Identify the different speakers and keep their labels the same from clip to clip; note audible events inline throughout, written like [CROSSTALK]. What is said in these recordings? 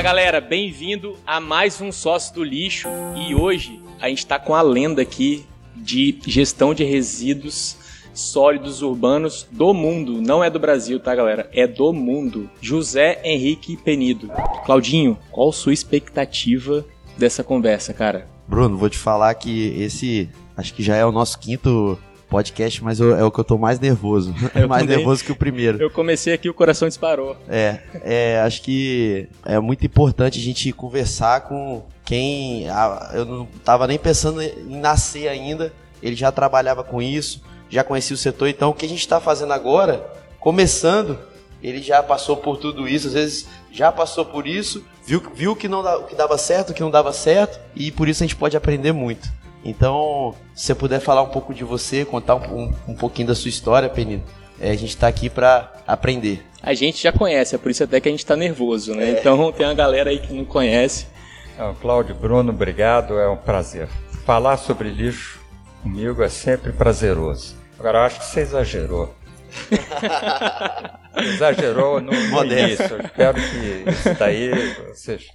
Speaker 1: Fala galera, bem-vindo a mais um Sócio do Lixo e hoje a gente está com a lenda aqui de gestão de resíduos sólidos urbanos do mundo. Não é do Brasil, tá, galera? É do mundo. José Henrique Penido. Claudinho, qual sua expectativa dessa conversa, cara?
Speaker 2: Bruno, vou te falar que esse acho que já é o nosso quinto podcast, mas eu, é o que eu tô mais nervoso. [LAUGHS] É mais também, nervoso que o primeiro.
Speaker 1: Eu comecei aqui, o coração disparou.
Speaker 2: É, é, acho que é muito importante a gente conversar com quem. eu não tava nem pensando em nascer ainda, ele já trabalhava com isso, já conhecia o setor, então o que a gente está fazendo agora, começando, ele já passou por tudo isso, às vezes já passou por isso, viu, viu que não que dava certo, que não dava certo, e por isso a gente pode aprender muito. Então, se você puder falar um pouco de você, contar um, um, um pouquinho da sua história, Penino, é, a gente está aqui para aprender.
Speaker 1: A gente já conhece, é por isso até que a gente está nervoso, né? É. Então tem uma galera aí que não conhece.
Speaker 3: Então, Cláudio, Bruno, obrigado, é um prazer. Falar sobre lixo comigo é sempre prazeroso. Agora, eu acho que você exagerou. Exagerou no, no início. Eu espero que isso daí vocês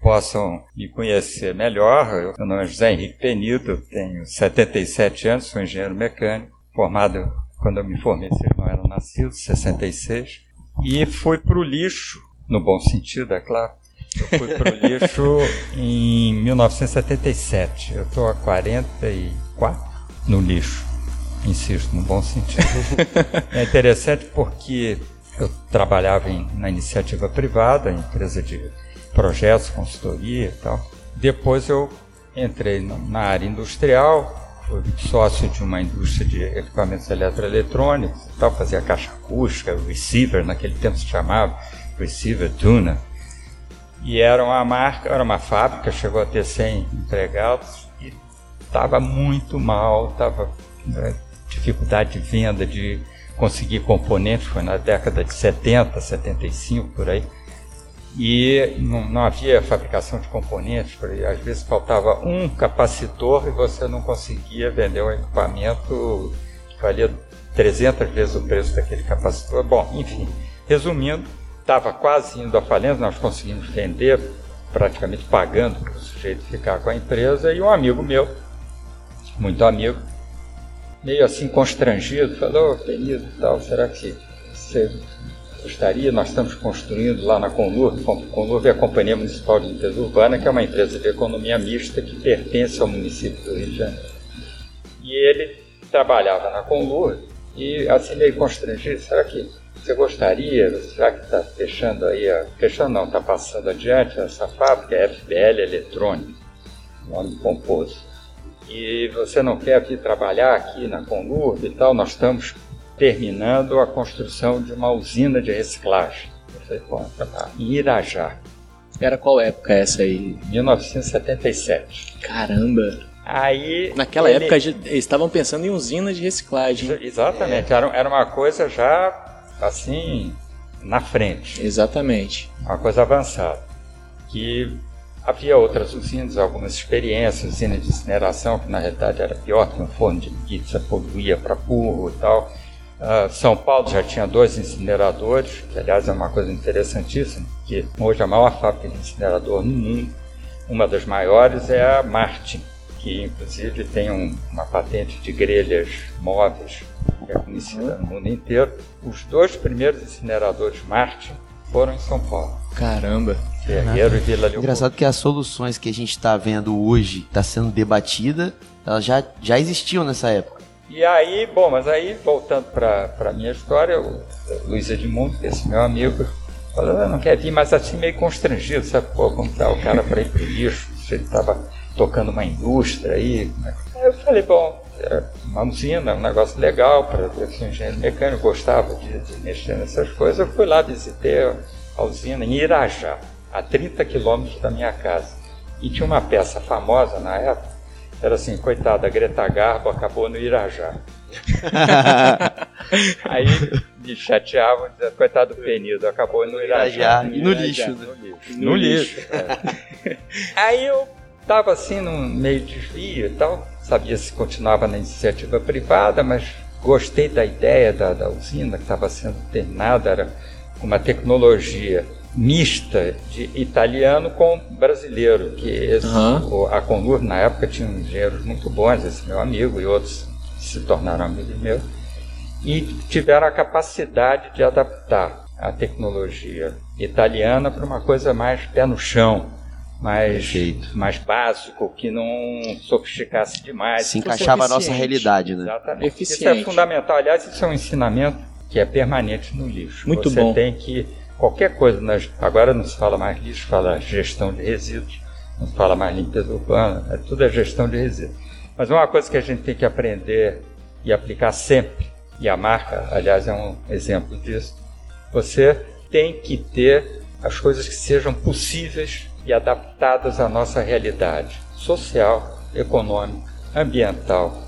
Speaker 3: possam me conhecer melhor. Meu nome é José Henrique Penido, tenho 77 anos, sou engenheiro mecânico, formado quando eu me formei, vocês não eram nascidos, 66, e fui para o lixo, no bom sentido, é claro. Eu fui para o lixo em 1977. Eu estou há 44 no lixo, insisto, no bom sentido. [LAUGHS] é interessante porque eu trabalhava em, na iniciativa privada, empresa de projetos, consultoria e tal. Depois eu entrei na área industrial, fui sócio de uma indústria de equipamentos eletroeletrônicos e tal, fazia caixa acústica, receiver, naquele tempo se chamava receiver tuna. E era uma marca, era uma fábrica, chegou a ter 100 empregados e estava muito mal, estava né, dificuldade de venda, de conseguir componentes, foi na década de 70, 75 por aí e não, não, havia fabricação de componentes, às vezes faltava um capacitor e você não conseguia vender um equipamento que valia 300 vezes o preço daquele capacitor. Bom, enfim, resumindo, estava quase indo à falência, nós conseguimos vender praticamente pagando para o sujeito ficar com a empresa e um amigo meu, muito amigo, meio assim constrangido, falou, querido, tal, será que você gostaria, nós estamos construindo lá na Conlurb, Conlurb é a Companhia Municipal de Limpeza Urbana, que é uma empresa de economia mista que pertence ao município do Rio de Janeiro. E ele trabalhava na Conlurb e assim meio constrangido, será que você gostaria, será que está fechando aí, a, fechando não, está passando adiante essa fábrica, FBL Eletrônica, nome composto. E você não quer vir trabalhar aqui na Conlurb e tal, nós estamos terminando a construção de uma usina de reciclagem. Você conta lá, em Irajá.
Speaker 1: Era qual época essa aí?
Speaker 3: 1977.
Speaker 1: Caramba!
Speaker 3: Aí.
Speaker 1: Naquela ele... época eles estavam pensando em usina de reciclagem.
Speaker 3: Exatamente, é. era, era uma coisa já assim na frente.
Speaker 1: Exatamente.
Speaker 3: Uma coisa avançada. Que havia outras usinas, algumas experiências, usina de incineração, que na realidade era pior que um forno de pizza, poluía para burro e tal. Uh, São Paulo já tinha dois incineradores, que aliás é uma coisa interessantíssima, que hoje a maior fábrica de incinerador no mundo, uma das maiores é a Martin, que inclusive tem um, uma patente de grelhas móveis, que é conhecida no mundo inteiro. Os dois primeiros incineradores Martin foram em São Paulo.
Speaker 1: Caramba!
Speaker 3: Ferreiro e Vila Leopoldo.
Speaker 2: Engraçado que as soluções que a gente está vendo hoje, está sendo debatida, elas já, já existiam nessa época.
Speaker 3: E aí, bom, mas aí, voltando para a minha história, o Luiz Edmundo, esse meu amigo, falou, não quer vir, mas assim meio constrangido, sabe? Pô, como tá o cara para ir pro lixo, ele estava tocando uma indústria aí. Né? Aí eu falei, bom, é uma usina, um negócio legal, para eu ser engenheiro mecânico, gostava de, de, mexer nessas coisas. Eu fui lá, visitei a usina em Irajá, a 30 quilômetros da minha casa. E tinha uma peça famosa na época, era assim, coitada, Greta Garbo acabou no Irajá. [LAUGHS] Aí me chateavam, dizendo, coitado do Penido, acabou no Irajá.
Speaker 2: E no lixo. No
Speaker 3: lixo. No lixo. É. [LAUGHS] Aí eu estava assim, num meio desvio e tal, sabia se continuava na iniciativa privada, mas gostei da ideia da, da usina que estava sendo terminada, era uma tecnologia mista de italiano com brasileiro, que esse, uhum. a Conur na época tinha engenheiros muito bons, esse meu amigo e outros se tornaram amigos meus, e tiveram a capacidade de adaptar a tecnologia italiana para uma coisa mais pé no chão, mais, mais básico, que não sofisticasse demais.
Speaker 2: Se encaixava a nossa realidade, né?
Speaker 3: Exatamente. Eficiente. Isso é fundamental. Aliás, isso é um ensinamento que é permanente no lixo.
Speaker 1: Muito
Speaker 3: Você
Speaker 1: bom.
Speaker 3: tem que qualquer coisa, nas, agora não se fala mais lixo, fala gestão de resíduos, não se fala mais limpeza urbana, é tudo é gestão de resíduos. Mas uma coisa que a gente tem que aprender e aplicar sempre, e a marca, aliás, é um exemplo disso, você tem que ter as coisas que sejam possíveis e adaptadas à nossa realidade social, econômica, ambiental.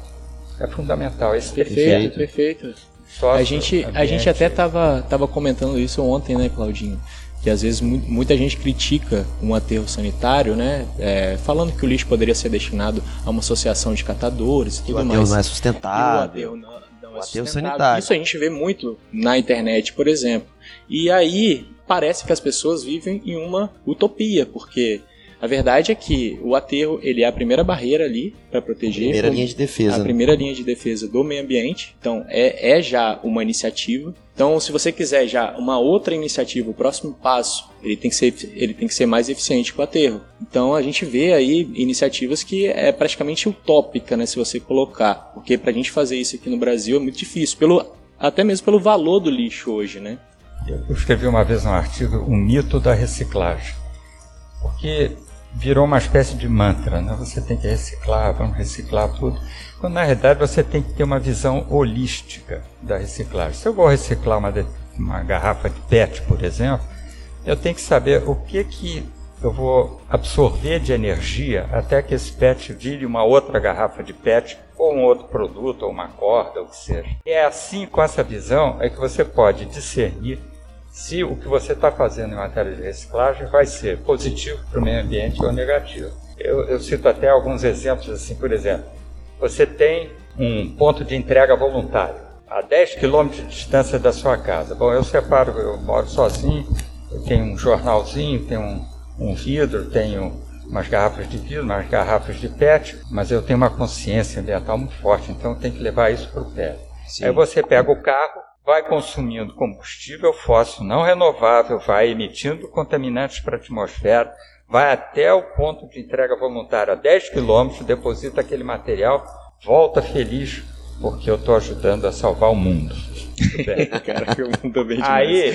Speaker 3: É fundamental. Esse
Speaker 1: perfeito, perfeito. Sócio, a gente, a gente até estava tava comentando isso ontem, né, Claudinho? Que às vezes muita gente critica um aterro sanitário, né? É, falando que o lixo poderia ser destinado a uma associação de catadores e tudo
Speaker 2: o
Speaker 1: mais.
Speaker 2: não é sustentável.
Speaker 1: E o aterro não, não é aterro sanitário. Isso a gente vê muito na internet, por exemplo. E aí parece que as pessoas vivem em uma utopia, porque a verdade é que o aterro ele é a primeira barreira ali para proteger. A
Speaker 2: primeira linha de defesa.
Speaker 1: A
Speaker 2: né?
Speaker 1: primeira linha de defesa do meio ambiente. Então é, é já uma iniciativa. Então, se você quiser já uma outra iniciativa, o próximo passo, ele tem que ser, ele tem que ser mais eficiente que o aterro. Então, a gente vê aí iniciativas que é praticamente utópica, né, se você colocar. Porque para a gente fazer isso aqui no Brasil é muito difícil, pelo, até mesmo pelo valor do lixo hoje, né?
Speaker 3: Eu escrevi uma vez um artigo, O Mito da Reciclagem. Porque virou uma espécie de mantra, né? Você tem que reciclar, vamos reciclar tudo. Quando na realidade você tem que ter uma visão holística da reciclagem. Se eu vou reciclar uma, uma garrafa de PET, por exemplo, eu tenho que saber o que que eu vou absorver de energia até que esse PET vire uma outra garrafa de PET ou um outro produto, ou uma corda, ou o que seja. É assim, com essa visão, é que você pode discernir se o que você está fazendo em matéria de reciclagem vai ser positivo para o meio ambiente ou negativo. Eu, eu, cito até alguns exemplos assim, por exemplo, você tem um ponto de entrega voluntário a 10 quilômetros de distância da sua casa. Bom, eu separo, eu moro sozinho, eu tenho um jornalzinho, tenho um, um vidro, tenho umas garrafas de vidro, umas garrafas de PET, mas eu tenho uma consciência ambiental muito forte, então eu tenho que levar isso para o PET. Sim. Aí você pega o carro, vai consumindo combustível fóssil não renovável, vai emitindo contaminantes para a atmosfera, vai até o ponto de entrega voluntária a 10 quilômetros, deposita aquele material, volta feliz, porque eu estou ajudando a salvar o mundo. [LAUGHS]
Speaker 1: Cara, o mundo bem
Speaker 3: Aí,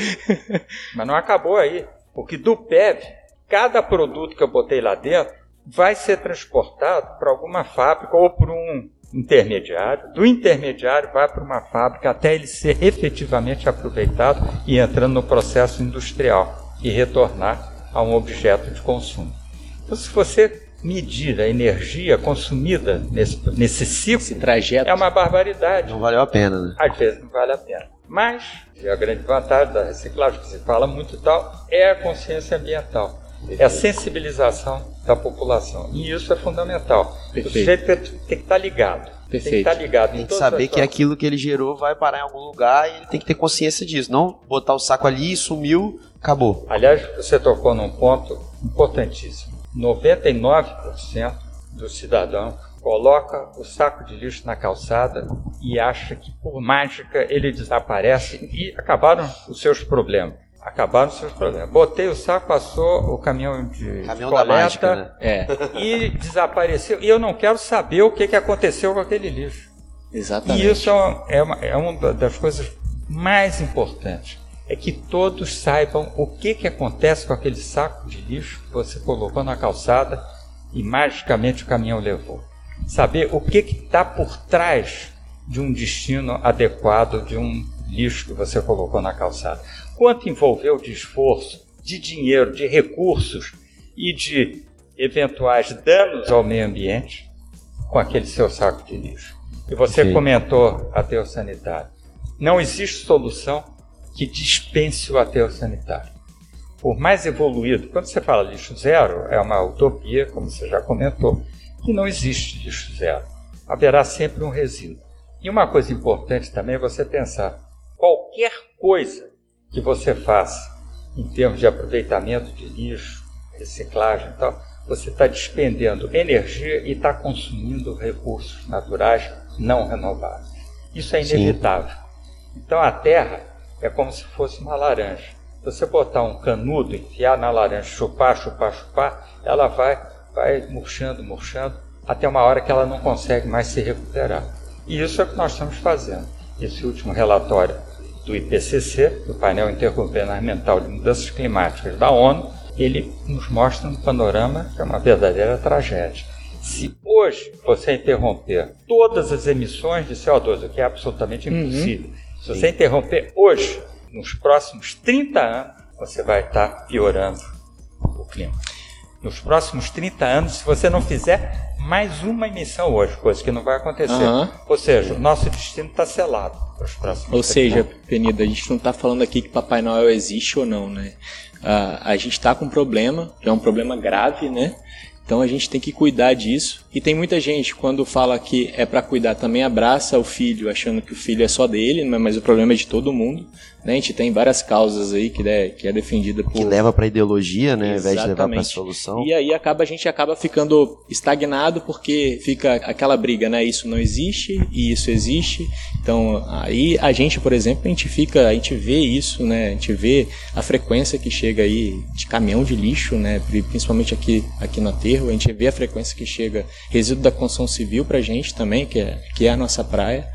Speaker 3: mas não acabou aí, porque do PEV, cada produto que eu botei lá dentro vai ser transportado para alguma fábrica ou para um intermediário, do intermediário vai para uma fábrica até ele ser efetivamente aproveitado e entrando no processo industrial e retornar a um objeto de consumo. Então, se você medir a energia consumida nesse, nesse ciclo, Esse
Speaker 1: trajeto,
Speaker 3: é uma barbaridade.
Speaker 2: Não valeu a pena, né?
Speaker 3: Às vezes não vale a pena. Mas a grande vantagem da reciclagem, que se fala muito e tal, é a consciência ambiental. É a sensibilização da população. E isso é fundamental.
Speaker 1: Perfeito.
Speaker 3: O sujeito tem que estar ligado.
Speaker 1: Perfeito.
Speaker 3: Tem que estar ligado
Speaker 2: Tem que saber que aquilo que ele gerou vai parar em algum lugar e ele tem que ter consciência disso. Não botar o saco ali, sumiu, acabou.
Speaker 3: Aliás, você tocou num ponto importantíssimo. 99% do cidadão coloca o saco de lixo na calçada e acha que por mágica ele desaparece e acabaram os seus problemas acabaram os seus problemas. Botei o saco, passou o caminhão de
Speaker 2: caminhão
Speaker 3: coleta
Speaker 2: da mágica, né? [LAUGHS]
Speaker 1: É.
Speaker 3: e desapareceu. E eu não quero saber o que, que aconteceu com aquele lixo.
Speaker 1: Exatamente.
Speaker 3: E isso é uma, é uma das coisas mais importantes. É que todos saibam o que, que acontece com aquele saco de lixo que você colocou na calçada e magicamente o caminhão levou. Saber o que está por trás de um destino adequado de um lixo que você colocou na calçada quanto envolveu de esforço, de dinheiro, de recursos e de eventuais danos ao meio ambiente com aquele seu saco de lixo. E você Sim. comentou aterro sanitário. Não existe solução que dispense o aterro sanitário. Por mais evoluído, quando você fala lixo zero, é uma utopia, como você já comentou, que não existe lixo zero. Haverá sempre um resíduo. E uma coisa importante também é você pensar: qualquer coisa que você faça em termos de aproveitamento de lixo, reciclagem e tal, você está despendendo energia e está consumindo recursos naturais não renováveis. Isso é inevitável. Sim. Então a terra é como se fosse uma laranja. Você botar um canudo, enfiar na laranja, chupar, chupar, chupar, ela vai, vai murchando, murchando, até uma hora que ela não consegue mais se recuperar. E isso é o que nós estamos fazendo. Esse último relatório do IPCC, do painel intergovernamental de mudanças climáticas da ONU, ele nos mostra um panorama que é uma verdadeira tragédia. Se hoje você interromper todas as emissões de CO2, o que é absolutamente uhum. impossível, uhum. Se você interromper hoje, nos próximos 30 anos, você vai estar piorando o clima. Nos próximos 30 anos, se você não fizer mais uma emissão hoje, coisa que não vai acontecer. Uhum. Ou seja, o nosso destino está selado para os próximos
Speaker 1: Ou seja, Penida, a gente não está falando aqui que Papai Noel existe ou não, né? Uh, a gente está com um problema, é um problema grave, né? Então a gente tem que cuidar disso. E tem muita gente, quando fala que é para cuidar, também abraça o filho, achando que o filho é só dele, né? mas o problema é de todo mundo. Né? A gente tem várias causas aí que é, que é defendida por.
Speaker 2: Que leva para ideologia, né? Exatamente. Ao invés de levar para solução.
Speaker 1: E aí acaba, a gente acaba ficando estagnado porque fica aquela briga, né? Isso não existe e isso existe. Então aí a gente, por exemplo, a gente fica, a gente vê isso, né? A gente vê a frequência que chega aí de caminhão de lixo, né? Principalmente aqui, aqui no aterro, a gente vê a frequência que chega resíduo da construção civil pra gente também, que é, que é a nossa praia.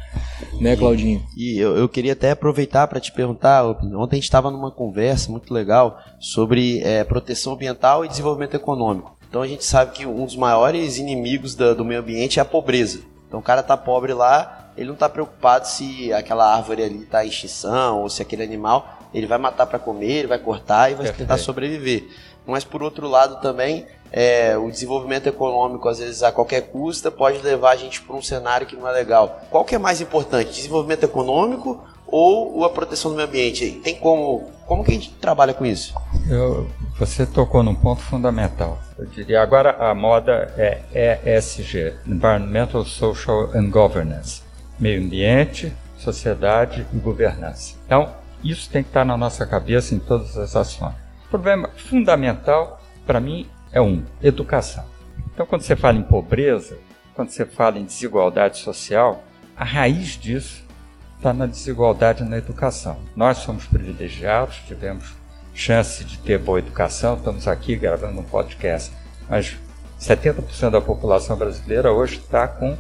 Speaker 1: Né, Claudinho?
Speaker 2: E, e eu, eu, queria até aproveitar para te perguntar. Ontem a gente estava numa conversa muito legal sobre é, proteção ambiental e desenvolvimento econômico. Então a gente sabe que um dos maiores inimigos da, do meio ambiente é a pobreza. Então o cara tá pobre lá, ele não está preocupado se aquela árvore ali está em extinção ou se aquele animal ele vai matar para comer, ele vai cortar e vai Perfeito. tentar sobreviver. Mas por outro lado também é, o desenvolvimento econômico, às vezes a qualquer custo, pode levar a gente para um cenário que não é legal. Qual que é mais importante, desenvolvimento econômico ou a proteção do meio ambiente? Tem como, como que a gente trabalha com isso?
Speaker 3: Eu, você tocou num ponto fundamental. Eu diria agora a moda é ESG, Environmental, Social and Governance, meio ambiente, sociedade e governança. Então isso tem que estar na nossa cabeça em todas as ações. O problema fundamental para mim é um, educação. Então, quando você fala em pobreza, quando você fala em desigualdade social, a raiz disso está na desigualdade na educação. Nós somos privilegiados, tivemos chance de ter boa educação, estamos aqui gravando um podcast, mas 70% da população brasileira hoje está com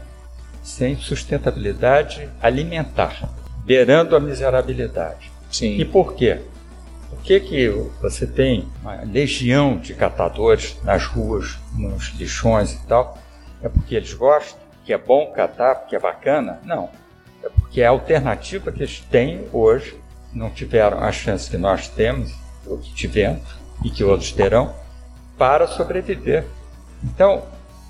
Speaker 3: sem sustentabilidade alimentar, beirando a miserabilidade.
Speaker 1: Sim.
Speaker 3: E por quê? Por que, que você tem uma legião de catadores nas ruas, nos lixões e tal? É porque eles gostam, que é bom catar, porque é bacana? Não. É porque a alternativa que eles têm hoje, não tiveram a chance que nós temos, ou que tivemos, e que outros terão, para sobreviver. Então,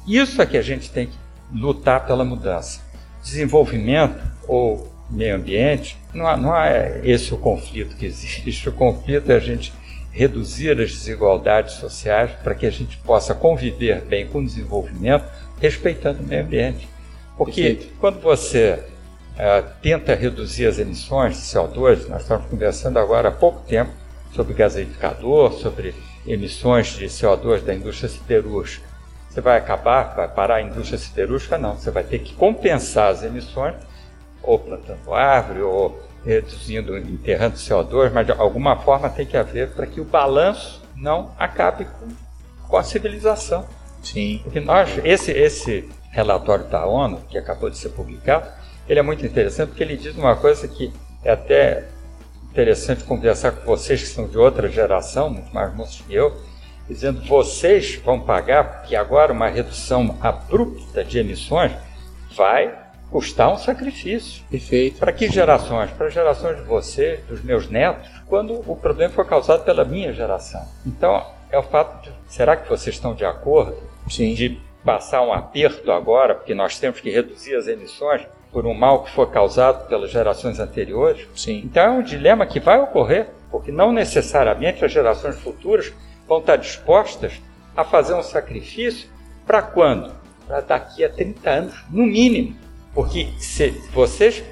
Speaker 3: isso é que a gente tem que lutar pela mudança. Desenvolvimento ou meio ambiente, não, há, não é esse o conflito que existe. [LAUGHS] O conflito é a gente reduzir as desigualdades sociais para que a gente possa conviver bem com o desenvolvimento, respeitando o meio ambiente. Porque Perfeito. quando você uh, tenta reduzir as emissões de CO2, nós estamos conversando agora há pouco tempo sobre gaseificador, sobre emissões de CO2 da indústria siderúrgica. Você vai acabar, vai parar a indústria siderúrgica? Não, você vai ter que compensar as emissões ou plantando árvore, ou reduzindo, enterrando CO2, mas de alguma forma tem que haver para que o balanço não acabe com, com a civilização.
Speaker 1: Sim.
Speaker 3: Porque nós, esse, esse relatório da ONU, que acabou de ser publicado, ele é muito interessante porque ele diz uma coisa que é até interessante conversar com vocês que são de outra geração, muito mais moços que eu, dizendo vocês vão pagar porque agora uma redução abrupta de emissões vai custar um sacrifício.
Speaker 1: Perfeito.
Speaker 3: Para que gerações? Para gerações de você, dos meus netos, quando o problema foi causado pela minha geração. Então, é o fato de. Será que vocês estão de acordo
Speaker 1: Sim.
Speaker 3: de passar um aperto agora, porque nós temos que reduzir as emissões por um mal que foi causado pelas gerações anteriores?
Speaker 1: Sim.
Speaker 3: Então, é um dilema que vai ocorrer, porque não necessariamente as gerações futuras vão estar dispostas a fazer um sacrifício para quando? Para daqui a 30 anos, no mínimo. Porque se vocês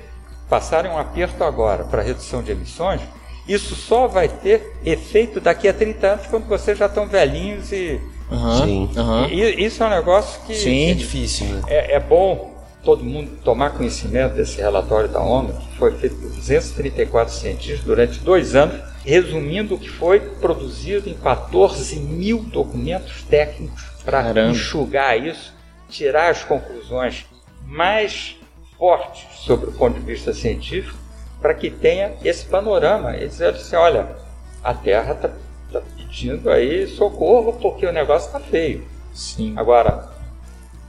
Speaker 3: passarem um aperto agora para redução de emissões, Isso só vai ter efeito daqui a 30 anos, quando vocês já estão velhinhos e.
Speaker 1: Uhum, Sim. Uhum.
Speaker 3: E, isso é um negócio que.
Speaker 1: Sim, é difícil, né?
Speaker 3: É, é bom todo mundo tomar conhecimento desse relatório da ONU, que foi feito por 234 cientistas durante dois anos, resumindo o que foi produzido em 14 mil documentos técnicos para enxugar isso, tirar as conclusões mais fortes sobre o ponto de vista científico, para que tenha esse panorama. Eles dizendo assim, olha, a Terra está tá pedindo aí socorro porque o negócio está feio.
Speaker 1: Sim.
Speaker 3: Agora,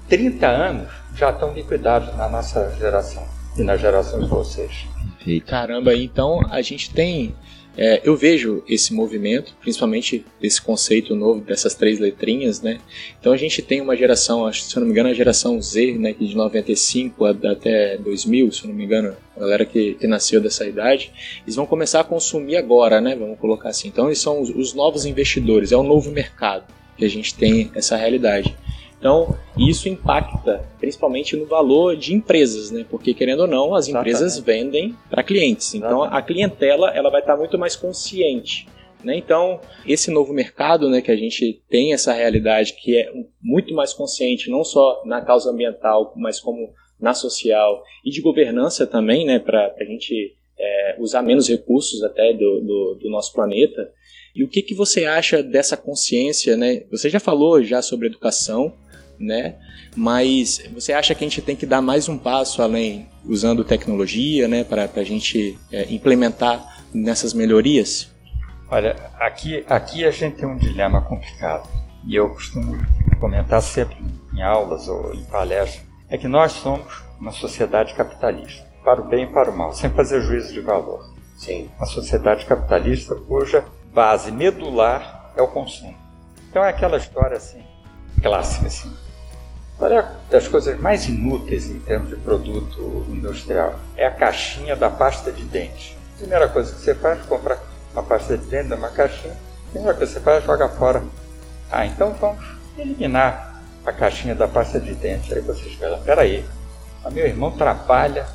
Speaker 3: 30 anos já estão liquidados na nossa geração e na geração de vocês.
Speaker 1: Caramba, então a gente tem. É, eu vejo esse movimento, principalmente esse conceito novo dessas três letrinhas, né? Então a gente tem uma geração, acho, se eu não me engano, a geração Z, né, de 95 até 2000, se eu não me engano, a galera que, que nasceu dessa idade, eles vão começar a consumir agora, né? Vamos colocar assim. Então eles são os, os novos investidores, é o novo mercado que a gente tem essa realidade. Então, isso impacta principalmente no valor de empresas, né? Porque querendo ou não, as empresas Exatamente. vendem para clientes. Então, Exatamente. a clientela ela vai estar muito mais consciente. Né? Então, esse novo mercado né, que a gente tem essa realidade que é muito mais consciente, não só na causa ambiental, mas como na social e de governança também, né, para a gente é, usar menos recursos até do, do, do nosso planeta. E o que, que você acha dessa consciência? Né? Você já falou já sobre educação, né? Mas você acha que a gente tem que dar mais um passo além, usando tecnologia, né, para a gente é, implementar nessas melhorias?
Speaker 3: Olha, aqui, aqui a gente tem um dilema complicado e eu costumo comentar sempre em aulas ou em palestras, é que nós somos uma sociedade capitalista, para o bem e para o mal, sem fazer juízo de valor.
Speaker 2: Sim.
Speaker 3: Uma sociedade capitalista cuja base medular é o consumo. Então é aquela história assim, clássica assim. Olha, das coisas mais inúteis em termos de produto industrial é a caixinha da pasta de dente. Primeira coisa que você faz é comprar uma pasta de dente numa caixinha. Primeira coisa que você faz é jogar fora. Ah, então vamos eliminar a caixinha da pasta de dente. Aí vocês falam, peraí, meu irmão trabalha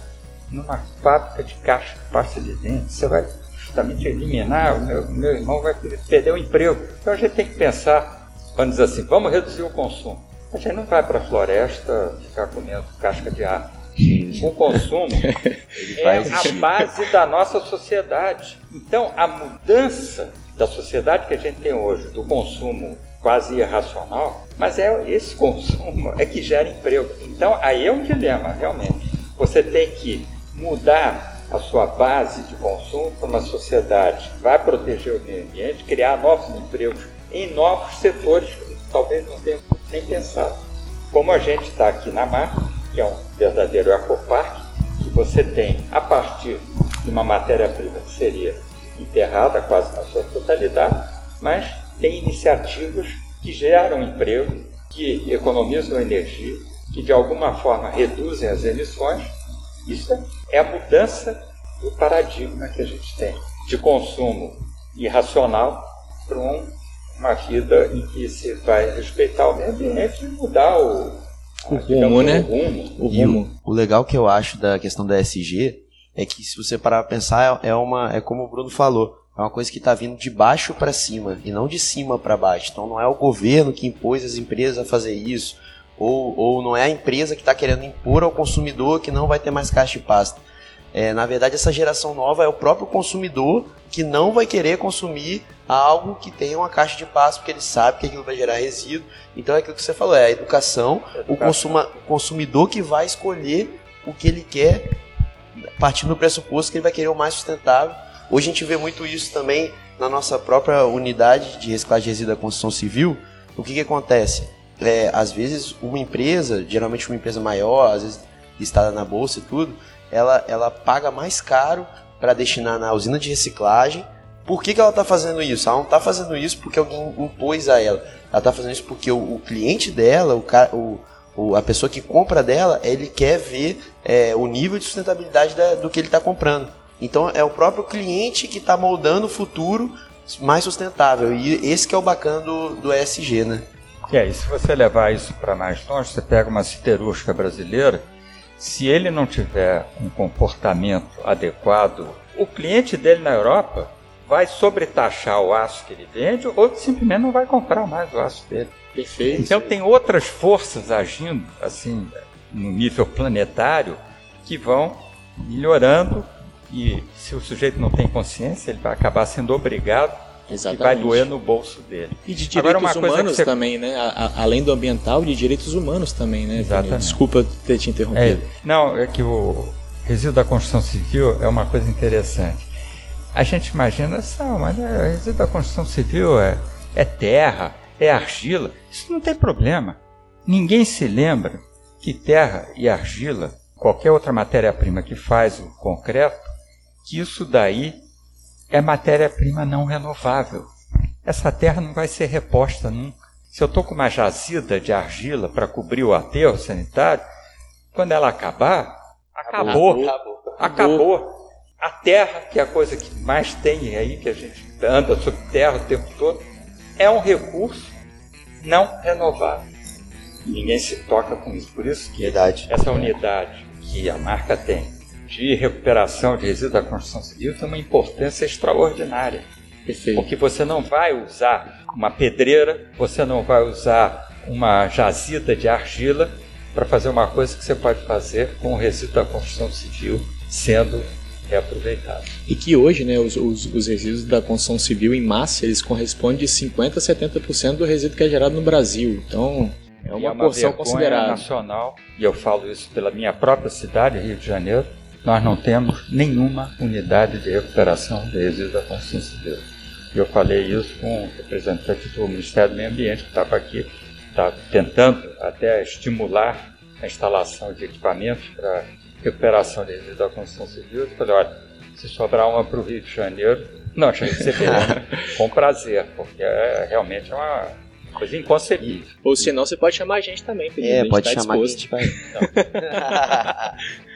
Speaker 3: numa fábrica de caixa de pasta de dente. Você vai justamente eliminar, o meu, meu irmão vai perder o emprego. Então a gente tem que pensar, vamos dizer assim, vamos reduzir o consumo. A gente não vai para a floresta ficar comendo casca de árvore. O consumo [LAUGHS] é a base da nossa sociedade. Então, a mudança da sociedade que a gente tem hoje, do consumo quase irracional, mas é esse [LAUGHS] consumo é que gera emprego. Então, aí é um dilema, realmente. Você tem que mudar a sua base de consumo para uma sociedade que vai proteger o meio ambiente, criar novos empregos em novos setores que talvez não tenham nem pensado. Como a gente está aqui na mar, que é um verdadeiro ecoparque, que você tem a partir de uma matéria-prima que seria enterrada quase na sua totalidade, mas tem iniciativas que geram emprego, que economizam energia, que de alguma forma reduzem as emissões. Isso é a mudança do paradigma que a gente tem de consumo irracional para um uma vida em que se vai respeitar o meio ambiente e mudar o,
Speaker 1: o rumo, né?
Speaker 2: O rumo. O, rumo. O, o, legal que eu acho da questão da SG é que se você parar para pensar é uma é como o Bruno falou, é uma coisa que está vindo de baixo para cima e não de cima para baixo. Então não é o governo que impôs as empresas a fazer isso, ou, ou não é a empresa que está querendo impor ao consumidor que não vai ter mais caixa de pasta. É, na verdade, essa geração nova é o próprio consumidor que não vai querer consumir algo que tenha uma caixa de pasta, porque ele sabe que aquilo vai gerar resíduo. Então é aquilo que você falou, é a educação, o, consuma, o consumidor que vai escolher o que ele quer, partindo do pressuposto que ele vai querer o mais sustentável. Hoje a gente vê muito isso também na nossa própria unidade de reciclagem de resíduo da construção civil. O que, que acontece? É, às vezes uma empresa, geralmente uma empresa maior, às vezes listada na bolsa e tudo, ela, ela paga mais caro para destinar na usina de reciclagem. Por que, que ela está fazendo isso? Ela não está fazendo isso porque alguém impôs a ela. Ela está fazendo isso porque o, o cliente dela, o, o, a pessoa que compra dela, ele quer ver é, o nível de sustentabilidade da, do que ele está comprando. Então é o próprio cliente que está moldando o futuro mais sustentável. E esse que é o bacana do, do ESG, né?
Speaker 3: E aí, se você levar isso para mais longe, você pega uma siderúrgica brasileira se ele não tiver um comportamento adequado, o cliente dele na Europa vai sobretaxar o aço que ele vende ou simplesmente não vai comprar mais o aço dele.
Speaker 1: Perfeito.
Speaker 3: Então tem outras forças agindo assim no nível planetário que vão melhorando e se o sujeito não tem consciência, ele vai acabar sendo obrigado Exatamente. e vai doer no bolso dele.
Speaker 1: E de direitos Agora, humanos você... também, né? A, a, além do ambiental, de direitos humanos também, né?
Speaker 3: Exatamente.
Speaker 1: Desculpa ter te interrompido.
Speaker 3: É, não, é que o resíduo da construção civil é uma coisa interessante. A gente imagina, assim, mas é, o resíduo da construção civil é, é terra, é argila. Isso não tem problema. Ninguém se lembra que terra e argila, qualquer outra matéria-prima que faz o concreto, que isso daí é matéria-prima não renovável. Essa terra não vai ser reposta nunca. Se eu estou com uma jazida de argila para cobrir o aterro sanitário, quando ela acabar, acabou. Acabou. acabou. A terra, que é a coisa que mais tem aí, que a gente anda sobre terra o tempo todo, é um recurso não renovável. Ninguém se toca com isso. Por isso que Verdade. essa unidade que a marca tem de recuperação de resíduos da construção civil tem uma importância extraordinária. Perfeito. Porque você não vai usar uma pedreira, você não vai usar uma jazida de argila para fazer uma coisa que você pode fazer com o resíduo da construção civil sendo reaproveitado.
Speaker 1: E que hoje, né, os, os, os, resíduos da construção civil em massa, eles correspondem de 50% a 70% do resíduo que é gerado no Brasil. Então, é uma, é uma porção considerável.
Speaker 3: nacional, e eu falo isso pela minha própria cidade, Rio de Janeiro, nós não temos nenhuma unidade de recuperação de resíduos da construção civil. Eu falei isso com o representante do Ministério do Meio Ambiente, que estava aqui, está tentando até estimular a instalação de equipamentos para recuperação de resíduos da construção civil. Eu falei, olha, se sobrar uma para o Rio de Janeiro, não, que ser [LAUGHS] com prazer, porque é, realmente é uma coisa inconcebível.
Speaker 1: Ou senão você pode chamar a gente também,
Speaker 2: É, pode tá chamar disposto. a gente vai. [LAUGHS] [LAUGHS]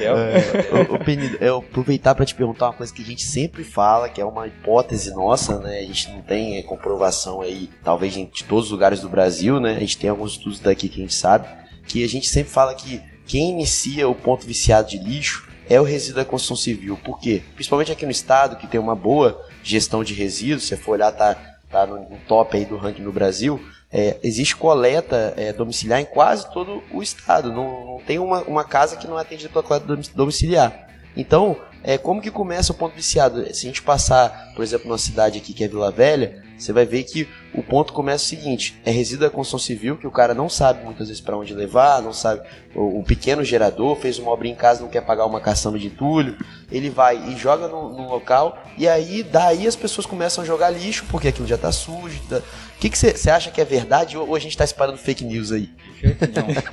Speaker 2: É, o, Penido, eu aproveitar para te perguntar uma coisa que a gente sempre fala, que é uma hipótese nossa, né? A gente não tem é, comprovação aí, talvez de todos os lugares do Brasil, né? A gente tem alguns estudos daqui que a gente sabe, que a gente sempre fala que quem inicia o ponto viciado de lixo é o resíduo da construção civil. Por quê? Principalmente aqui no estado, que tem uma boa gestão de resíduos, se for olhar, tá, tá no top aí do ranking no Brasil, é, existe coleta é, domiciliar em quase todo o estado. Não, não tem uma, uma casa que não atendida pela coleta domiciliar. Então, é, como que começa o ponto viciado? Se a gente passar, por exemplo, numa cidade aqui que é Vila Velha, você vai ver que o ponto começa o seguinte: é resíduo da construção civil que o cara não sabe muitas vezes para onde levar, não sabe. Um pequeno gerador fez uma obra em casa, não quer pagar uma caçamba de entulho, ele vai e joga no, no local e aí daí as pessoas começam a jogar lixo porque aquilo já está sujo. Tá... O que você acha que é verdade ou, ou a gente está espalhando fake news aí?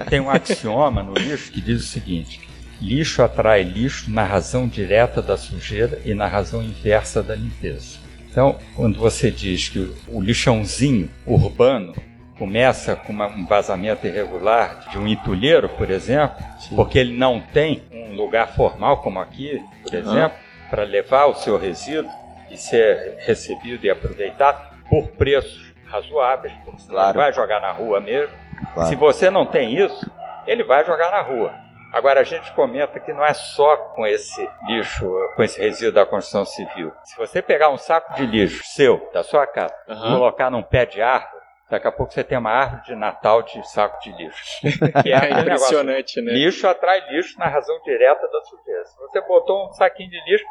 Speaker 3: Tem um axioma no lixo que diz o seguinte: lixo atrai lixo na razão direta da sujeira e na razão inversa da limpeza. Então, quando você diz que o lixãozinho urbano começa com uma, um vazamento irregular de um entulheiro, por exemplo, Sim. porque ele não tem um lugar formal como aqui, por exemplo, para levar o seu resíduo e ser recebido e aproveitado por preços razoáveis, porque claro. vai jogar na rua mesmo. Claro. Se você não tem isso, ele vai jogar na rua. Agora, a gente comenta que não é só com esse lixo, com esse resíduo da construção civil. Se você pegar um saco de lixo seu, da sua casa, uhum. colocar num pé de árvore, Daqui a pouco você tem uma árvore de Natal de saco de lixo. [LAUGHS]
Speaker 1: Que é, é impressionante,
Speaker 3: né? Lixo atrai lixo na razão direta da sujeira. Se você botou um saquinho de lixo,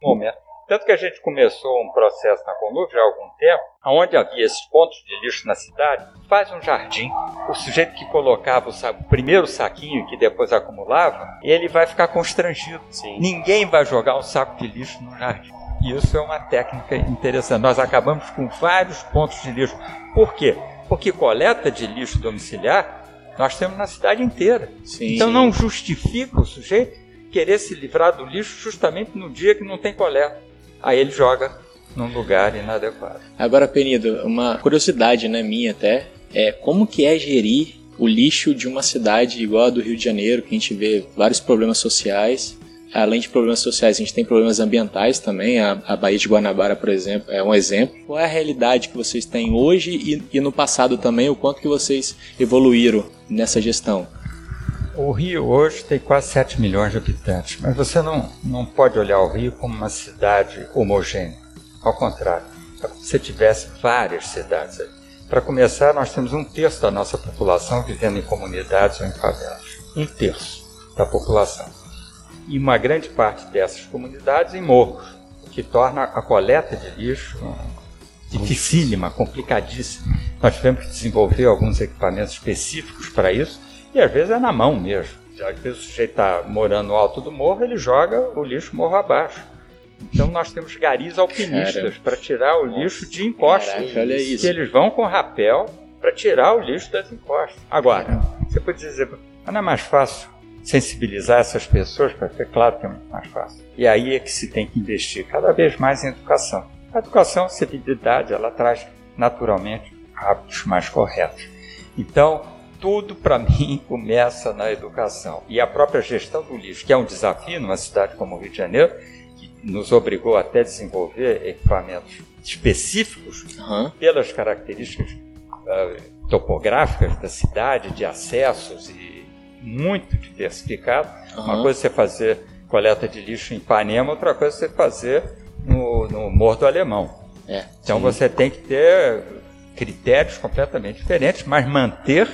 Speaker 3: momento, tanto que a gente começou um processo na Conluve já há algum tempo, onde havia esses pontos de lixo na cidade, faz um jardim. O sujeito que colocava o, o primeiro saquinho que depois acumulava, ele vai ficar constrangido. Sim. Ninguém vai jogar um saco de lixo no jardim. E isso é uma técnica interessante. Nós acabamos com vários pontos de lixo. Por quê? Porque coleta de lixo domiciliar nós temos na cidade inteira. Sim. Então não justifica o sujeito querer se livrar do lixo justamente no dia que não tem coleta aí ele joga num lugar inadequado.
Speaker 1: Agora, Penido, uma curiosidade né, minha até, é como que é gerir o lixo de uma cidade igual a do Rio de Janeiro, que a gente vê vários problemas sociais. Além de problemas sociais, a gente tem problemas ambientais também. A, a Baía de Guanabara, por exemplo, é um exemplo. Qual é a realidade que vocês têm hoje e, e no passado também? O quanto que vocês evoluíram nessa gestão?
Speaker 3: O Rio hoje tem quase 7 milhões de habitantes, mas você não, não pode olhar o Rio como uma cidade homogênea. Ao contrário, é como se tivesse várias cidades aí. Para começar, nós temos um terço da nossa população vivendo em comunidades ou em favelas. Um terço da população. E uma grande parte dessas comunidades em morros, o que torna a coleta de lixo dificílima, complicadíssima. Nós tivemos que desenvolver alguns equipamentos específicos para isso, e às vezes é na mão mesmo. Às vezes o sujeito está morando no alto do morro, ele joga o lixo morro abaixo. Então nós temos garis alpinistas para tirar o lixo de encostas.
Speaker 1: Caraca, olha isso.
Speaker 3: Que eles vão com rapel para tirar o lixo das encostas. Agora, você pode dizer, mas não é mais fácil sensibilizar essas pessoas para ter claro que é muito mais fácil. E aí é que se tem que investir cada vez mais em educação. A educação, a civilidade, ela traz naturalmente hábitos mais corretos. Então, tudo para mim [LAUGHS] começa na educação. E a própria gestão do lixo, que é um desafio numa cidade como o Rio de Janeiro, que nos obrigou até a desenvolver equipamentos específicos
Speaker 1: Aham.
Speaker 3: pelas características uh, topográficas da cidade, de acessos e muito diversificado. Uma
Speaker 1: Aham.
Speaker 3: coisa é você fazer coleta de lixo em Ipanema, outra coisa é você fazer no, no Morro do Alemão.
Speaker 1: É.
Speaker 3: Então você tem que ter critérios completamente diferentes, mas manter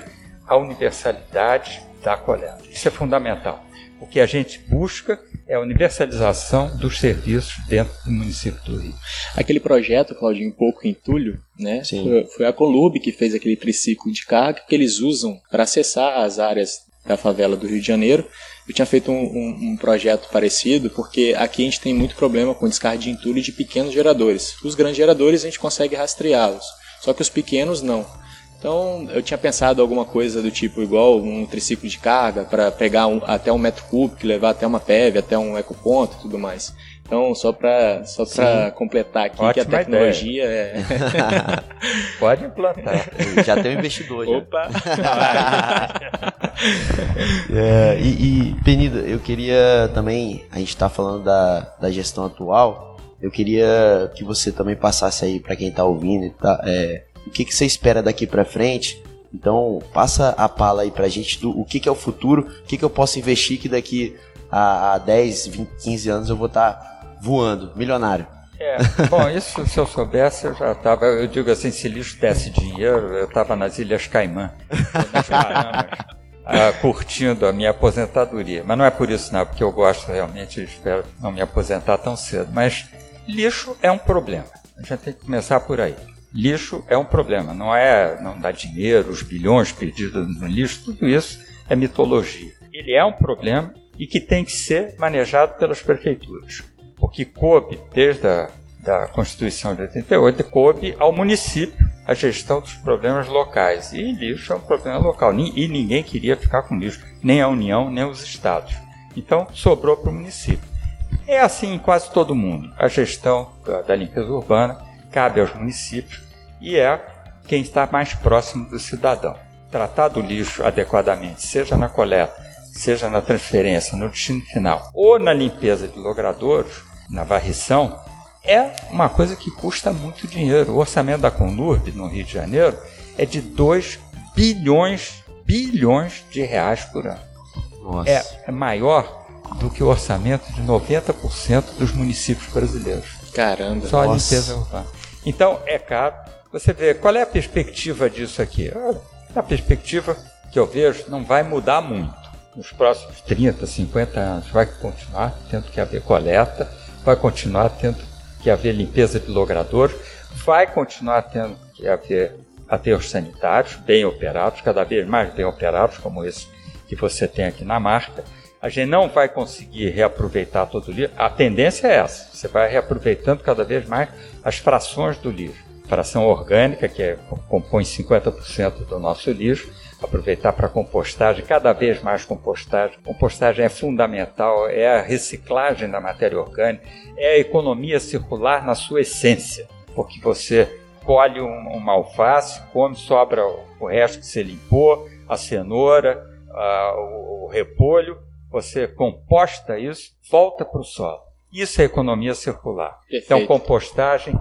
Speaker 3: a universalidade da coleta. Isso é fundamental. O que a gente busca é a universalização dos serviços dentro do município do Rio.
Speaker 1: Aquele projeto, Claudinho, um pouco entulho, né?
Speaker 2: Sim.
Speaker 1: Foi, foi a Colub que fez aquele triciclo de carga que eles usam para acessar as áreas da favela do Rio de Janeiro. Eu tinha feito um, um- um projeto parecido, porque aqui a gente tem muito problema com descarga de entulho de pequenos geradores. Os grandes geradores a gente consegue rastreá-los, só que os pequenos não. Então eu tinha pensado alguma coisa do tipo igual um triciclo de carga para pegar um- até um metro cúbico, levar até uma PEV, até um ecoponto e tudo mais. Então só para só pra completar aqui que a
Speaker 3: Ótima
Speaker 1: tecnologia é. [LAUGHS]
Speaker 3: Pode implantar.
Speaker 2: Já tem um investidor. já.
Speaker 1: Opa! [LAUGHS]
Speaker 2: É, e, e, Penido, eu queria também, a gente está falando da, da gestão atual, eu queria que você também passasse aí para quem está ouvindo, e tá, é, o que, que você espera daqui para frente. Então, passa a pala aí pra gente do o que, que é o futuro, o que, que eu posso investir que daqui a, a 10, 20, 15 anos eu vou estar voando, milionário.
Speaker 3: É, bom, isso se eu soubesse, eu já estava. Eu digo assim: se lixo desse dinheiro, eu estava nas Ilhas Caimã, nas Bahamas, ah, curtindo a minha aposentadoria. Mas não é por isso, não, porque eu gosto realmente, espero não me aposentar tão cedo. Mas lixo é um problema. A gente tem que começar por aí. Lixo é um problema, não é não dá dinheiro, os bilhões perdidos no lixo, tudo isso é mitologia. Ele é um problema e que tem que ser manejado pelas prefeituras porque coube, desde a da Constituição de 88, coube ao município a gestão dos problemas locais. E lixo é um problema local. E ninguém queria ficar com lixo, nem a União, nem os estados. Então, sobrou para o município. É assim em quase todo mundo. A gestão da limpeza urbana cabe aos municípios e é quem está mais próximo do cidadão. Tratar do lixo adequadamente, seja na coleta, seja na transferência, no destino final, ou na limpeza de logradouros, na varrição, é uma coisa que custa muito dinheiro. O orçamento da Conurb, no Rio de Janeiro, é de 2 bilhões, bilhões de reais por ano
Speaker 2: Nossa.
Speaker 3: é, é maior do que o orçamento de 90% dos municípios brasileiros.
Speaker 1: Caramba.
Speaker 3: Só a
Speaker 2: Nossa.
Speaker 3: limpeza urbana. Então, é caro. Você vê, qual é a perspectiva disso aqui? Olha, A perspectiva que eu vejo não vai mudar muito. Nos próximos 30, 50 anos, vai continuar tendo que haver coleta, vai continuar tendo que haver limpeza de logradores, vai continuar tendo que haver aterros sanitários bem operados, cada vez mais bem operados, como esse que você tem aqui na marca. A gente não vai conseguir reaproveitar todo o lixo. A tendência é essa: você vai reaproveitando cada vez mais as frações do lixo. Fração orgânica, que é, compõe 50% do nosso lixo, aproveitar para compostagem, cada vez mais compostagem. Compostagem é fundamental, é a reciclagem da matéria orgânica, é a economia circular na sua essência, porque você colhe um- uma alface, come, sobra o- resto que você limpou, a cenoura, ah, o, o repolho, você composta isso, volta para o solo. Isso é economia circular.
Speaker 1: Perfeito.
Speaker 3: Então, compostagem,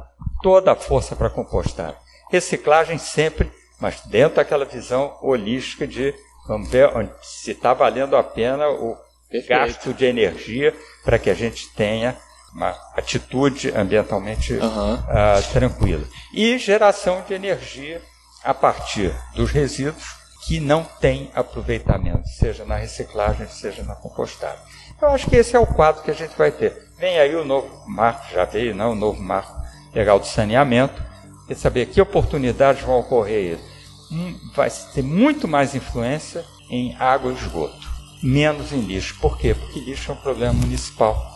Speaker 3: toda a força para compostagem. Reciclagem sempre, mas dentro daquela visão holística de vamos ver se está valendo a pena o
Speaker 1: Perfeito.
Speaker 3: gasto de energia para que a gente tenha uma atitude ambientalmente uhum. uh, tranquila. E geração de energia a partir dos resíduos que não tem aproveitamento, seja na reciclagem, seja na compostagem. Eu acho que esse é o quadro que a gente vai ter. Vem aí o novo marco, já veio, não, o novo marco legal de saneamento, e saber que oportunidades vão ocorrer. Hum, vai ter muito mais influência em água e esgoto, menos em lixo. Por quê? Porque lixo é um problema municipal.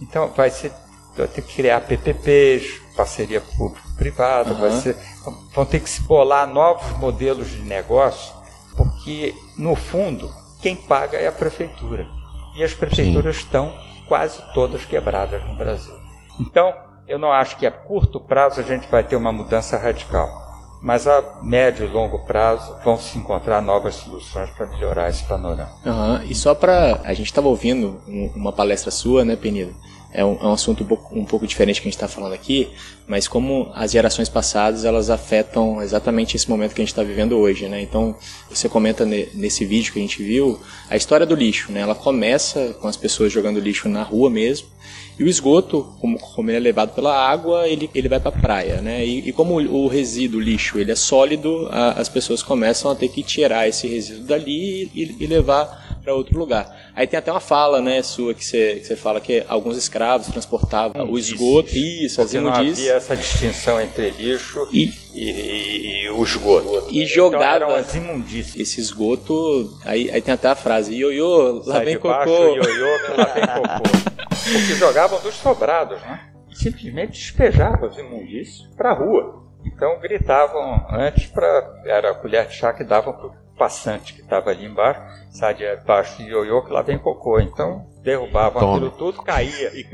Speaker 3: Então vai ser vai ter que criar PPPs, parceria público-privada, uhum. vão ter que se bolar novos modelos de negócio, porque no fundo quem paga é a prefeitura e as prefeituras Sim. estão quase todas quebradas no Brasil. Então eu não acho que a curto prazo a gente vai ter uma mudança radical mas a médio e longo prazo vão se encontrar novas soluções para melhorar esse panorama.
Speaker 1: Uhum. E só para. A gente estava ouvindo uma palestra sua, né, Penido? É um, é um assunto um pouco, um pouco diferente que a gente está falando aqui, mas como as gerações passadas elas afetam exatamente esse momento que a gente está vivendo hoje, né? Então você comenta ne, nesse vídeo que a gente viu a história do lixo, né? Ela começa com as pessoas jogando lixo na rua mesmo e o esgoto, como, como ele é levado pela água, ele, ele vai para a praia, né? E, e, como o resíduo, o lixo, ele é sólido, a, as pessoas começam a ter que tirar esse resíduo dali e, e levar para outro lugar. Aí tem até uma fala, né, sua que você, que você fala que alguns escravos transportavam o esgoto,
Speaker 3: isso, as não havia essa distinção entre lixo e, e, e o esgoto.
Speaker 1: E jogava então, as imundícias. esse esgoto, aí, aí tem até a frase, ioiô, lá Sai vem cocô.
Speaker 3: ioiô, lá vem [LAUGHS] cocô. Porque jogavam dos sobrados, né? E simplesmente despejavam os imundícios para a rua. Então gritavam antes para. Era a colher de chá que davam para o passante que estava ali embaixo, sai de baixo do ioiô que lá vem cocô. Então derrubavam Toma. aquilo tudo, caía e,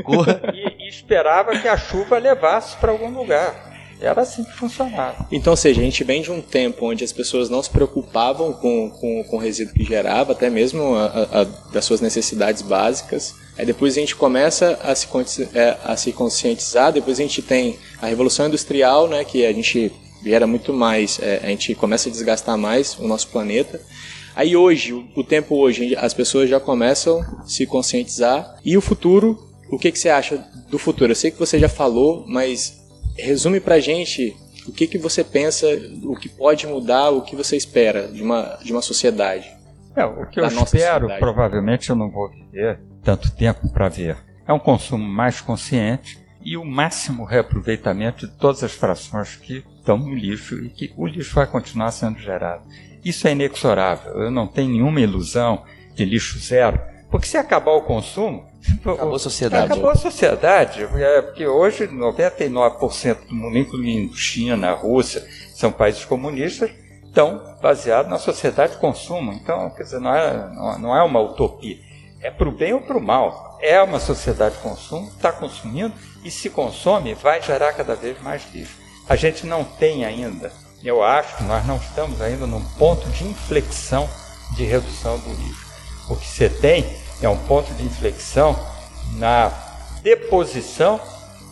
Speaker 3: e, e esperava que a chuva levasse para algum lugar. Era assim que funcionava.
Speaker 1: Então, ou seja, a gente vem de um tempo onde as pessoas não se preocupavam com, com, com o resíduo que gerava, até mesmo a, a, das suas necessidades básicas. Aí depois a gente começa a se, é, a se conscientizar, depois a gente tem a Revolução Industrial, né, que a gente gera muito mais, é, a gente começa a desgastar mais o nosso planeta. Aí hoje, o tempo hoje, as pessoas já começam a se conscientizar. E o futuro, o que, que você acha do futuro? Eu sei que você já falou, mas resume pra gente o que, que você pensa, o que pode mudar, o que você espera de uma, de uma sociedade.
Speaker 3: É, o que eu espero, sociedade. provavelmente eu não vou viver tanto tempo para ver. É um consumo mais consciente e o máximo reaproveitamento de todas as frações que estão no lixo e que o lixo vai continuar sendo gerado. Isso é inexorável. Eu não tenho nenhuma ilusão de lixo zero, porque se acabar o consumo,
Speaker 1: Acabou a sociedade.
Speaker 3: Acabou a sociedade, é, porque hoje 99% do mundo, incluindo China, Rússia, são países comunistas, estão baseados na sociedade de consumo. Então, quer dizer, não é, não é uma utopia. É para o bem ou para o mal. É uma sociedade de consumo, está consumindo, e se consome, vai gerar cada vez mais lixo. A gente não tem ainda, eu acho que nós não estamos ainda num ponto de inflexão de redução do lixo. O que você tem é um ponto de inflexão na deposição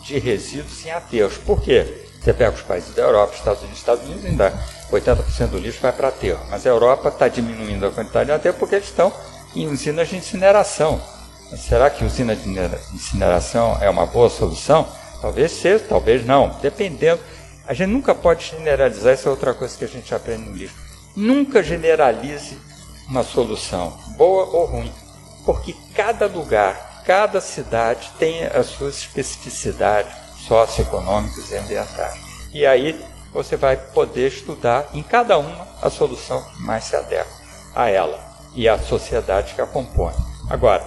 Speaker 3: de resíduos em aterros. Por quê? Você pega os países da Europa, Estados Unidos, Estados Unidos ainda 80% do lixo vai para aterro, mas a Europa está diminuindo a quantidade de aterro porque eles estão em usinas de incineração. Mas será que usina de incineração é uma boa solução? Talvez seja, talvez não, dependendo. A gente nunca pode generalizar, isso é outra coisa que a gente aprende no livro. Nunca generalize uma solução, boa ou ruim porque cada lugar, cada cidade tem as suas especificidades socioeconômicas e ambientais. E aí você vai poder estudar em cada uma a solução que mais se adequa a ela e à sociedade que a compõe. Agora,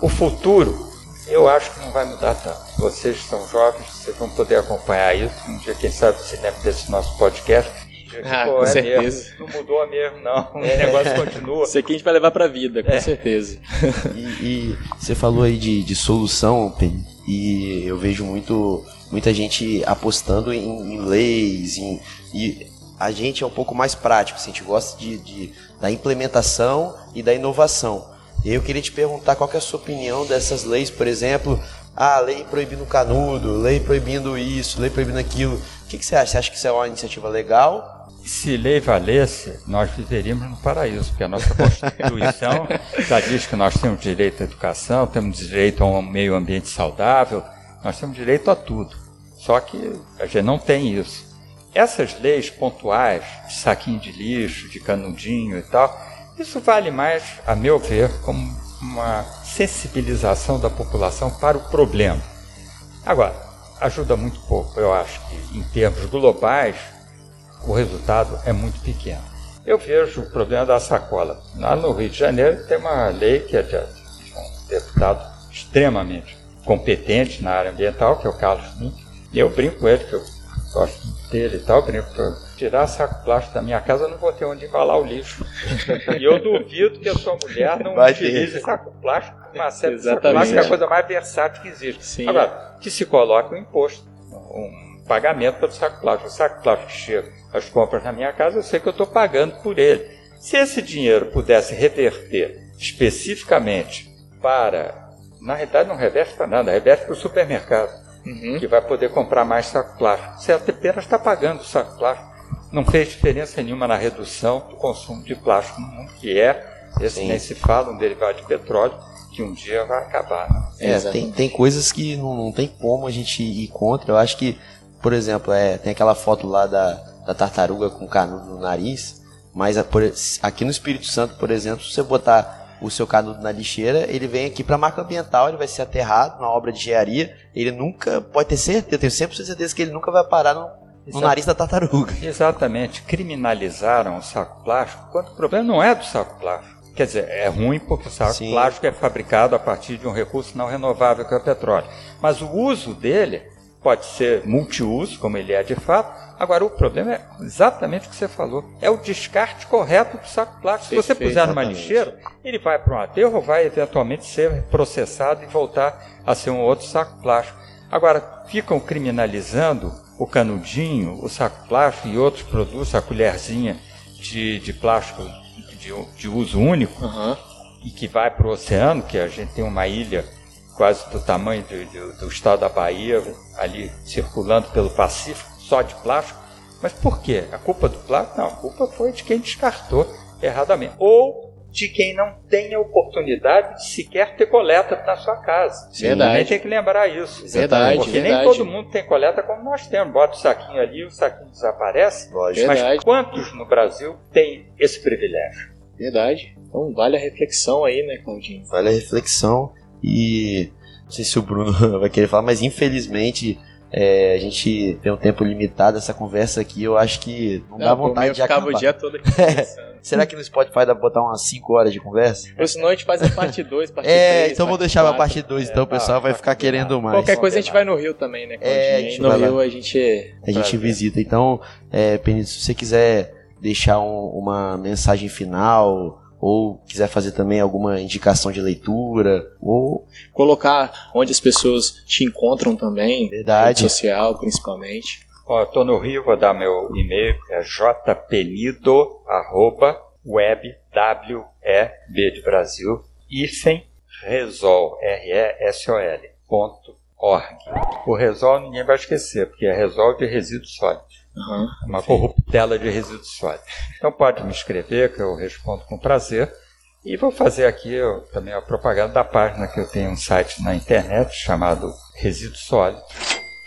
Speaker 3: o futuro, eu acho que não vai mudar tanto. Vocês são jovens, vocês vão poder acompanhar isso. Um dia, quem sabe, se lembra desse nosso podcast
Speaker 1: ah, com é certeza.
Speaker 3: Mesmo. Não mudou mesmo, não. [LAUGHS] O é. negócio continua.
Speaker 1: Isso aqui a gente vai levar pra vida, com é. certeza.
Speaker 2: E, e, você falou aí de, de solução, Pen, e eu vejo muito, muita gente apostando em, em leis, em, e a gente é um pouco mais prático, assim, a gente gosta de, de, da implementação e da inovação. E eu queria te perguntar qual é a sua opinião dessas leis, por exemplo, ah, lei proibindo canudo, lei proibindo isso, lei proibindo aquilo. O que, que você acha? Você acha que isso é uma iniciativa legal
Speaker 3: se lei valesse, nós viveríamos no paraíso, porque a nossa Constituição [LAUGHS] já diz que nós temos direito à educação, temos direito a um meio ambiente saudável, Nós temos direito a tudo. Só que a gente não tem isso. Essas leis pontuais, de saquinho de lixo, de canudinho e tal, isso vale mais, a meu ver, como uma sensibilização da população para o problema. Agora, ajuda muito pouco. Eu acho que, em termos globais, o resultado é muito pequeno. Eu vejo o problema da sacola. Lá no Rio de Janeiro tem uma lei que é de um deputado extremamente competente na área ambiental, que é o Carlos Mink. E eu brinco com ele, que eu gosto dele e tal, brinco que tirar saco plástico da minha casa, eu não vou ter onde embalar o lixo. e eu duvido que a sua mulher não Vai utilize saco plástico, uma série de saco plástico é a coisa mais versátil que existe. Sim. Agora, que se coloque um imposto, um pagamento pelo saco plástico. O saco plástico que chega as compras na minha casa, eu sei que eu estou pagando por ele. Se esse dinheiro pudesse reverter especificamente para. Na realidade, não reverte para nada, reverte para o supermercado, uhum. que vai poder comprar mais saco plástico. Você apenas está pagando o saco plástico. Não fez diferença nenhuma na redução do consumo de plástico no mundo, que é, esse Sim. nem se fala, um derivado de petróleo, que um dia vai acabar. Né?
Speaker 2: É, tem, tem coisas que não, não tem como a gente ir contra. Eu acho que, por exemplo, é, tem aquela foto lá da, da tartaruga com canudo no nariz, mas aqui no Espírito Santo, por exemplo, se você botar o seu canudo na lixeira, ele vem aqui para a marca ambiental, ele vai ser aterrado na obra de engenharia, ele nunca, pode ter certeza, tenho sempre certeza que ele nunca vai parar no, no nariz da tartaruga.
Speaker 3: Exatamente, criminalizaram o saco plástico, quando o problema não é do saco plástico. Quer dizer, é ruim porque o saco Sim. plástico é fabricado a partir de um recurso não renovável que é o petróleo. Mas o uso dele pode ser multiuso, como ele é de fato, Agora, o problema é exatamente o que você falou: é o descarte correto do saco plástico. Se você puser numa lixeira, ele vai para um aterro, vai eventualmente ser processado e voltar a ser um outro saco plástico. Agora, ficam criminalizando o canudinho, o saco plástico e outros produtos, a colherzinha de, de plástico de, de uso único, uhum. e que vai para o oceano, que a gente tem uma ilha quase do tamanho do, do, do estado da Bahia, ali circulando pelo Pacífico só de plástico. Mas por quê? A culpa do plástico? Não, a culpa foi de quem descartou erradamente. Ou de quem não tem a oportunidade de sequer ter coleta na sua casa.
Speaker 1: Verdade. Também
Speaker 3: tem que lembrar isso.
Speaker 1: Verdade.
Speaker 3: Porque
Speaker 1: verdade.
Speaker 3: nem todo mundo tem coleta como nós temos. Bota o saquinho ali, o saquinho desaparece. Lógico. Mas quantos no Brasil têm esse privilégio?
Speaker 1: Verdade. Então vale a reflexão aí, né, Claudinho?
Speaker 2: Vale a reflexão e não sei se o Bruno [LAUGHS] vai querer falar, mas infelizmente é, a gente tem um tempo limitado essa conversa aqui, eu acho que não, não dá vontade de acabar.
Speaker 1: o dia todo aqui [LAUGHS]
Speaker 2: Será que no Spotify dá pra botar umas 5 horas de conversa?
Speaker 1: Ou senão a gente faz a parte 2, parte 3.
Speaker 2: É, então vou deixar 4. pra parte 2, então o pessoal vai ficar querendo mais.
Speaker 1: Qualquer coisa a gente vai no Rio também, né?
Speaker 2: É, a gente
Speaker 1: no Rio a gente.
Speaker 2: A gente visita. Então, é, Penito, se você quiser deixar um, uma mensagem final ou quiser fazer também alguma indicação de leitura, ou
Speaker 1: colocar onde as pessoas te encontram também,
Speaker 2: Verdade.
Speaker 1: rede social principalmente.
Speaker 3: Ó, eu tô no Rio, vou dar meu e-mail, é jpenido, arroba, web, w, e, b de Brasil, hífen, resol, r-e-s-o-l, ponto, org. O resol ninguém vai esquecer, porque é resol de resíduos sólidos. Uhum, uma corruptela de resíduos sólidos. Então pode me escrever, que eu respondo com prazer. E vou fazer aqui eu, também a propaganda da página que eu tenho um site na internet chamado Resíduos Sólidos,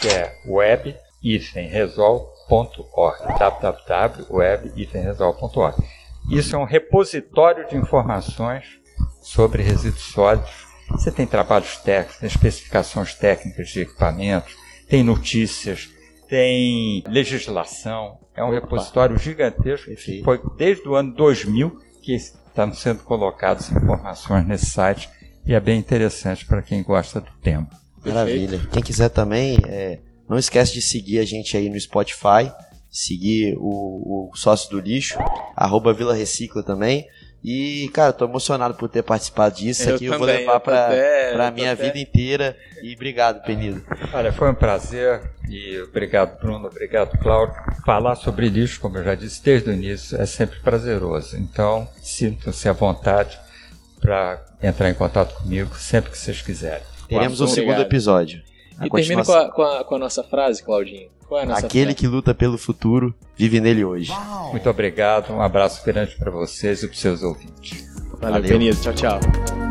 Speaker 3: que é web-resol.org www.web-resol.org Isso é um repositório de informações sobre resíduos sólidos. Você tem trabalhos técnicos, tem especificações técnicas de equipamentos, tem notícias, tem legislação, é um Opa. repositório gigantesco que foi desde o ano 2000 que estão sendo colocadas informações nesse site e é bem interessante para quem gosta do tema.
Speaker 2: Maravilha. Quem quiser também, é, não esquece de seguir a gente aí no Spotify, seguir o, o Sócio do Lixo, arroba Vila Recicla também. E, cara, tô emocionado por ter participado disso. Eu aqui também, eu vou levar para pra minha vida inteira. E obrigado, Penido.
Speaker 3: Olha, foi um prazer. E obrigado, Bruno. Obrigado, Cláudio. Falar sobre lixo, como eu já disse desde o início, é sempre prazeroso. Então, sintam-se à vontade para entrar em contato comigo sempre que vocês quiserem.
Speaker 2: Teremos o um segundo episódio.
Speaker 1: E termina com a, com, a, com a nossa frase, Claudinho.
Speaker 2: É Aquele frase? que luta pelo futuro vive nele hoje.
Speaker 3: Muito obrigado, um abraço grande para vocês e para seus ouvintes.
Speaker 1: Valeu, Valeu. Tchau, tchau.